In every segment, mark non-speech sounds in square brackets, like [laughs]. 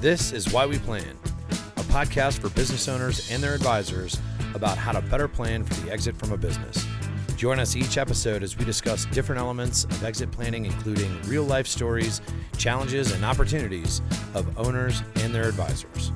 This is Why We Plan, a podcast for business owners and their advisors about how to better plan for the exit from a business. Join us each episode as we discuss different elements of exit planning, including real life stories, challenges, and opportunities of owners and their advisors.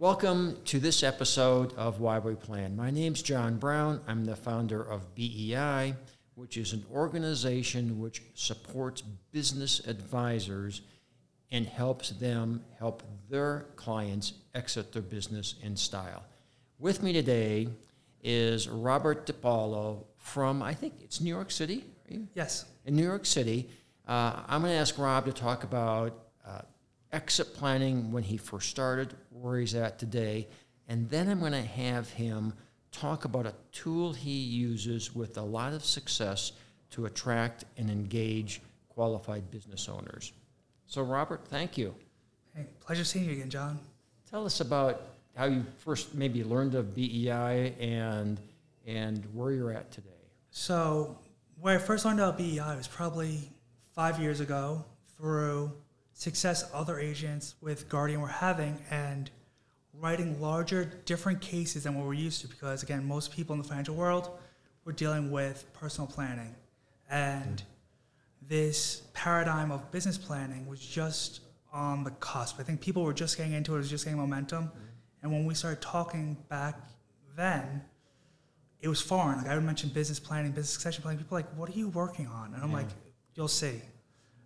Welcome to this episode of Why We Plan. My name's John Brown. I'm the founder of BEI, which is an organization which supports business advisors and helps them help their clients exit their business in style. With me today is Robert DiPaolo from, I think it's New York City. Yes. in New York City. Uh, I'm going to ask Rob to talk about uh, exit planning when he first started, where he's at today, and then I'm going to have him talk about a tool he uses with a lot of success to attract and engage qualified business owners. So, Robert, thank you. Hey, pleasure seeing you again, John. Tell us about how you first maybe learned of BEI and and where you're at today. So, where I first learned about BEI was probably five years ago through success other agents with Guardian were having and writing larger, different cases than what we're used to. Because, again, most people in the financial world were dealing with personal planning. And this paradigm of business planning was just on the cusp. I think people were just getting into it, it was just getting momentum. And when we started talking back then, it was foreign. Like I would mention business planning, business succession planning. People were like, what are you working on? And I'm Yeah. like, you'll see.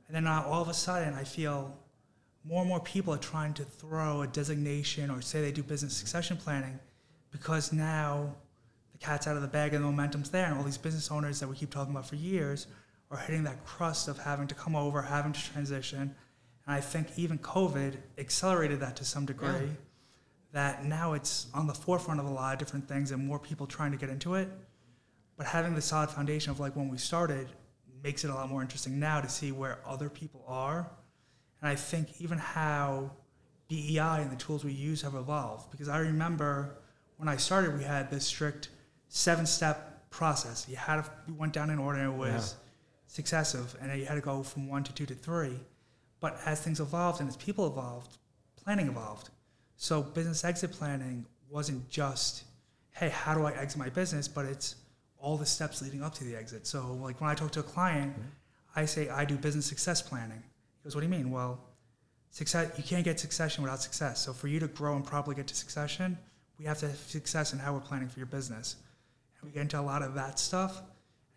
And then uh, all of a sudden, I feel more and more people are trying to throw a designation or say they do business succession planning because now the cat's out of the bag and the momentum's there, and all these business owners that we keep talking about for years are hitting that crust of having to come over, having to transition. And I think even COVID accelerated that to some degree. Yeah. That now it's on the forefront of a lot of different things and more people trying to get into it. But having the solid foundation of like when we started makes it a lot more interesting now to see where other people are. And I think even how BEI and the tools we use have evolved. Because I remember when I started, we had this strict seven step process. You had to, we went down in order and it was successive, and then you had to go from one to two to three. But as things evolved and as people evolved, planning evolved. So business exit planning wasn't just, hey, how do I exit my business? But it's all the steps leading up to the exit. So like when I talk to a client, mm-hmm. I say I do business success planning. Goes, what do you mean? Well, success you can't get succession without success. So for you to grow and properly get to succession, we have to have success in how we're planning for your business. And we get into a lot of that stuff.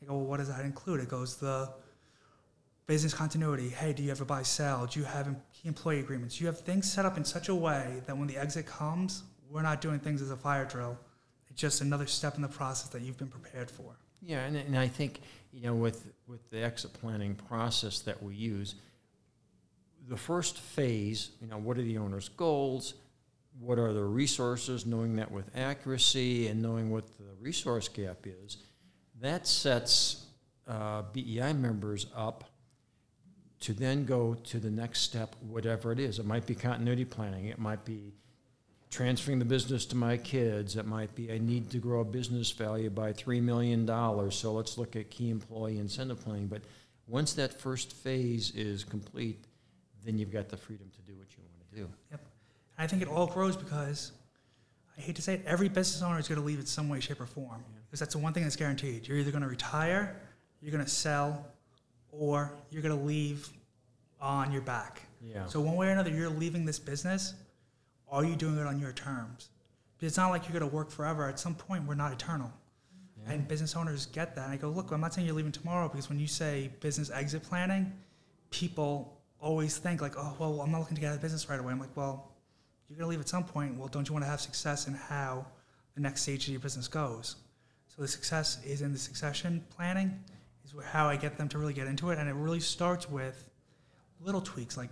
I go, well, what does that include? It goes the business continuity. Hey, do you ever buy sell? Do you have key employee agreements? You have things set up in such a way that when the exit comes, we're not doing things as a fire drill. It's just another step in the process that you've been prepared for. Yeah, and, and I think you know with with the exit planning process that we use, the first phase, you know, what are the owner's goals? What are the resources? Knowing that with accuracy and knowing what the resource gap is, that sets uh, BEI members up to then go to the next step, whatever it is. It might be continuity planning. It might be transferring the business to my kids. It might be I need to grow a business value by $3 million, so let's look at key employee incentive planning. But once that first phase is complete, then you've got the freedom to do what you want to do. Yep. And I think it all grows because I hate to say it, every business owner is going to leave in some way, shape, or form. Because that's the one thing that's guaranteed. You're either going to retire, you're going to sell, or you're going to leave on your back. Yeah. So one way or another, you're leaving this business. Are you doing it on your terms? Because it's not like you're going to work forever. At some point, we're not eternal. Yeah. And business owners get that. And I go, look, I'm not saying you're leaving tomorrow because when you say business exit planning, people always think like, oh, well, I'm not looking to get out of business right away. I'm like, well, you're to leave at some point. Well, don't you want to have success in how the next stage of your business goes? So the success is in the succession planning, is how I get them to really get into it. And it really starts with little tweaks like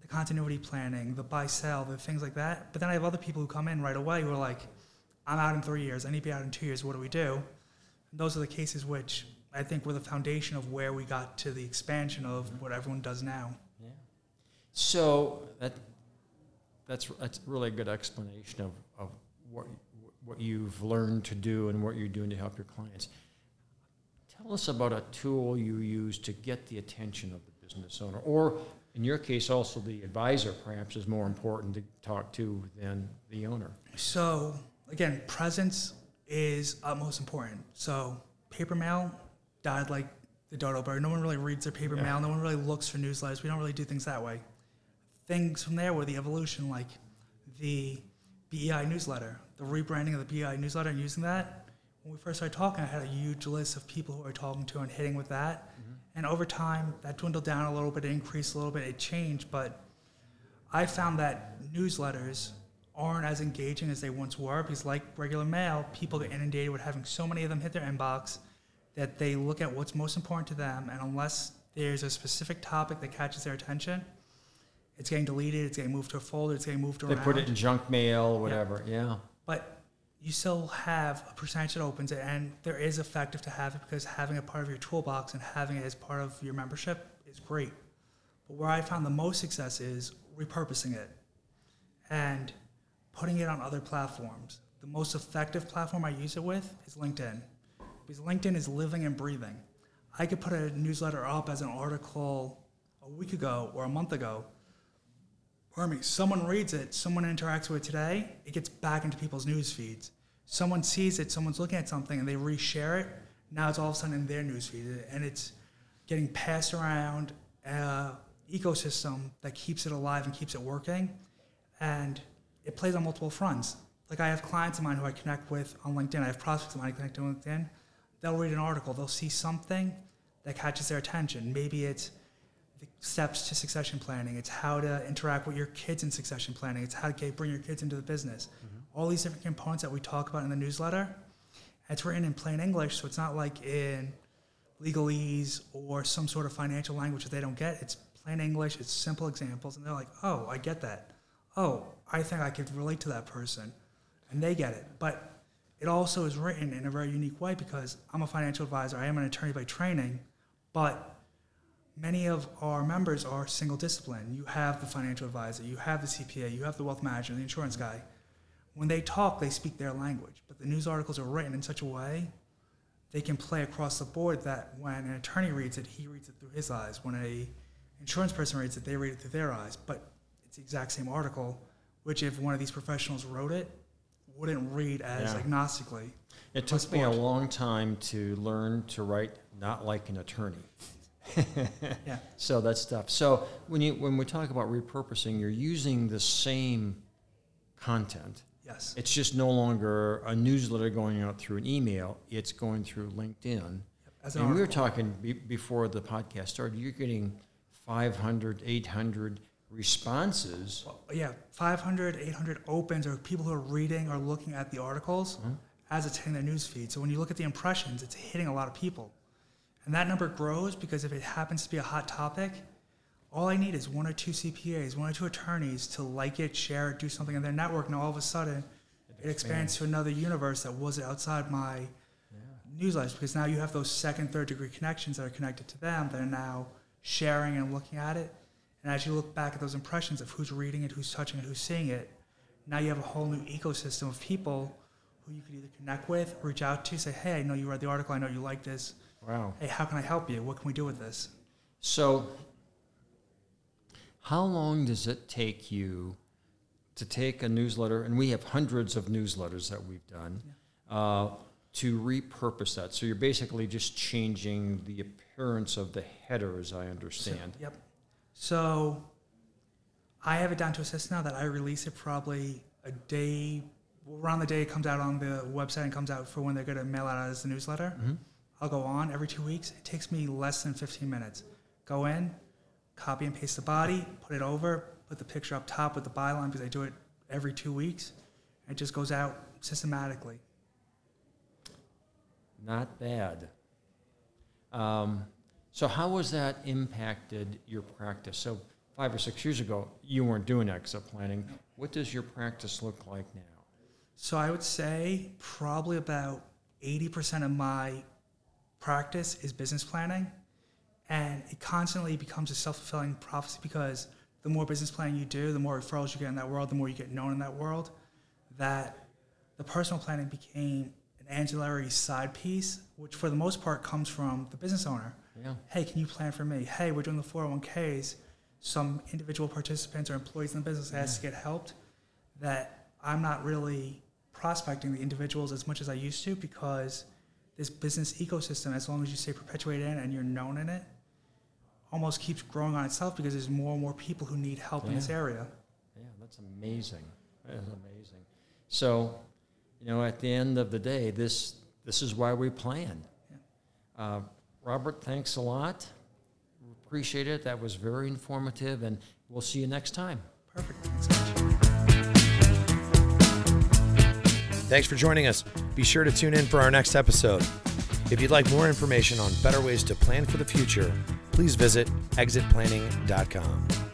the continuity planning, the buy sell, the things like that. But then I have other people who come in right away who are like, I'm out in three years, I need to be out in two years, what do we do? And those are the cases which I think were the foundation of where we got to the expansion of what everyone does now. So that that's that's really a good explanation of, of what what you've learned to do and what you're doing to help your clients. Tell us about a tool you use to get the attention of the business owner, or in your case, also the advisor perhaps is more important to talk to than the owner. So again, presence is uh, utmost important. So paper mail died like the dodo bird. No one really reads their paper Yeah. mail. No one really looks for newsletters. We don't really do things that way. Things from there were the evolution, like the BEI newsletter, the rebranding of the BEI newsletter, and using that. When we first started talking, I had a huge list of people who I were talking to and hitting with that. Mm-hmm. And over time, that dwindled down a little bit, it increased a little bit, it changed. But I found that newsletters aren't as engaging as they once were because, like regular mail, people get inundated with having so many of them hit their inbox that they look at what's most important to them. And unless there's a specific topic that catches their attention, it's getting deleted, it's getting moved to a folder, it's getting moved They around. put it in junk mail, whatever. Yeah. But you still have a percentage that opens it, and there is effective to have it because having it part of your toolbox and having it as part of your membership is great. But where I found the most success is repurposing it and putting it on other platforms. The most effective platform I use it with is LinkedIn because LinkedIn is living and breathing. I could put a newsletter up as an article a week ago or a month ago, pardon me, someone reads it, someone interacts with it today, it gets back into people's news feeds. Someone sees it, someone's looking at something, and they reshare it. Now it's all of a sudden in their news feed, and it's getting passed around an ecosystem that keeps it alive and keeps it working. And it plays on multiple fronts. Like I have clients of mine who I connect with on LinkedIn. I have prospects of mine I connect on LinkedIn. They'll read an article. They'll see something that catches their attention. Maybe it's the steps to succession planning. It's how to interact with your kids in succession planning. It's how to bring your kids into the business. Mm-hmm. All these different components that we talk about in the newsletter. It's written in plain English, so it's not like in legalese or some sort of financial language that they don't get. It's plain English. It's simple examples, and they're like, "Oh, I get that. Oh, I think I could relate to that person," and they get it. But it also is written in a very unique way because I'm a financial advisor. I am an attorney by training, but many of our members are single discipline. You have the financial advisor, you have the CPA, you have the wealth manager, the insurance guy. When they talk, they speak their language, but the news articles are written in such a way they can play across the board that when an attorney reads it, he reads it through his eyes. When a insurance person reads it, they read it through their eyes. But it's the exact same article, which if one of these professionals wrote it, wouldn't read as Yeah. agnostically. It took me a long time to learn to write not like an attorney. Yeah. [laughs] So that's tough. So when you when we talk about repurposing, you're using the same content. Yes. It's just no longer a newsletter going out through an email. It's going through LinkedIn. As an And we were talking be, before the podcast started. You're getting 500, 800 responses. Well, yeah, 500, 800 opens or people who are reading or looking at the articles mm-hmm. as it's hitting their news feed. So when you look at the impressions, it's hitting a lot of people. And that number grows because if it happens to be a hot topic, all I need is one or two CPAs, one or two attorneys to like it, share it, do something in their network, and all of a sudden it expands to another universe that wasn't outside my newsletters because now you have those second, third degree connections that are connected to them that are now sharing and looking at it. And as you look back at those impressions of who's reading it, who's touching it, who's seeing it, now you have a whole new ecosystem of people who you could either connect with, reach out to, say, hey, I know you read the article, I know you like this. Wow. Hey, how can I help you? What can we do with this? So, how long does it take you to take a newsletter, and we have hundreds of newsletters that we've done, uh, to repurpose that? So you're basically just changing the appearance of the header, as I understand. Yep. So I have it down to a system now that I release it probably a day, around the day it comes out on the website and comes out for when they're going to mail out as the newsletter. I'll go on every two weeks. It takes me less than 15 minutes. Go in, copy and paste the body, put it over, put the picture up top with the byline because I do it every two weeks. It just goes out systematically. Not bad. Um, so how has that impacted your practice? So five or six years ago, you weren't doing exit planning. What does your practice look like now? So I would say probably about 80% of my practice is business planning. And it constantly becomes a self fulfilling prophecy because the more business planning you do, the more referrals you get in that world, the more you get known in that world. That the personal planning became an ancillary side piece which for the most part comes from the business owner. Yeah. Hey, can you plan for me? Hey, we're doing the 401ks. Some individual participants or employees in the business has to get helped. That I'm not really prospecting the individuals as much as I used to because this business ecosystem, as long as you stay perpetuated in it and you're known in it, almost keeps growing on itself because there's more and more people who need help in this area. Yeah, that's amazing. That is amazing. So, you know, at the end of the day, this this is why we plan. Uh, Robert, thanks a lot. Appreciate it. That was very informative, and we'll see you next time. Perfect. Thanks for joining us. Be sure to tune in for our next episode. If you'd like more information on better ways to plan for the future, please visit exitplanning.com.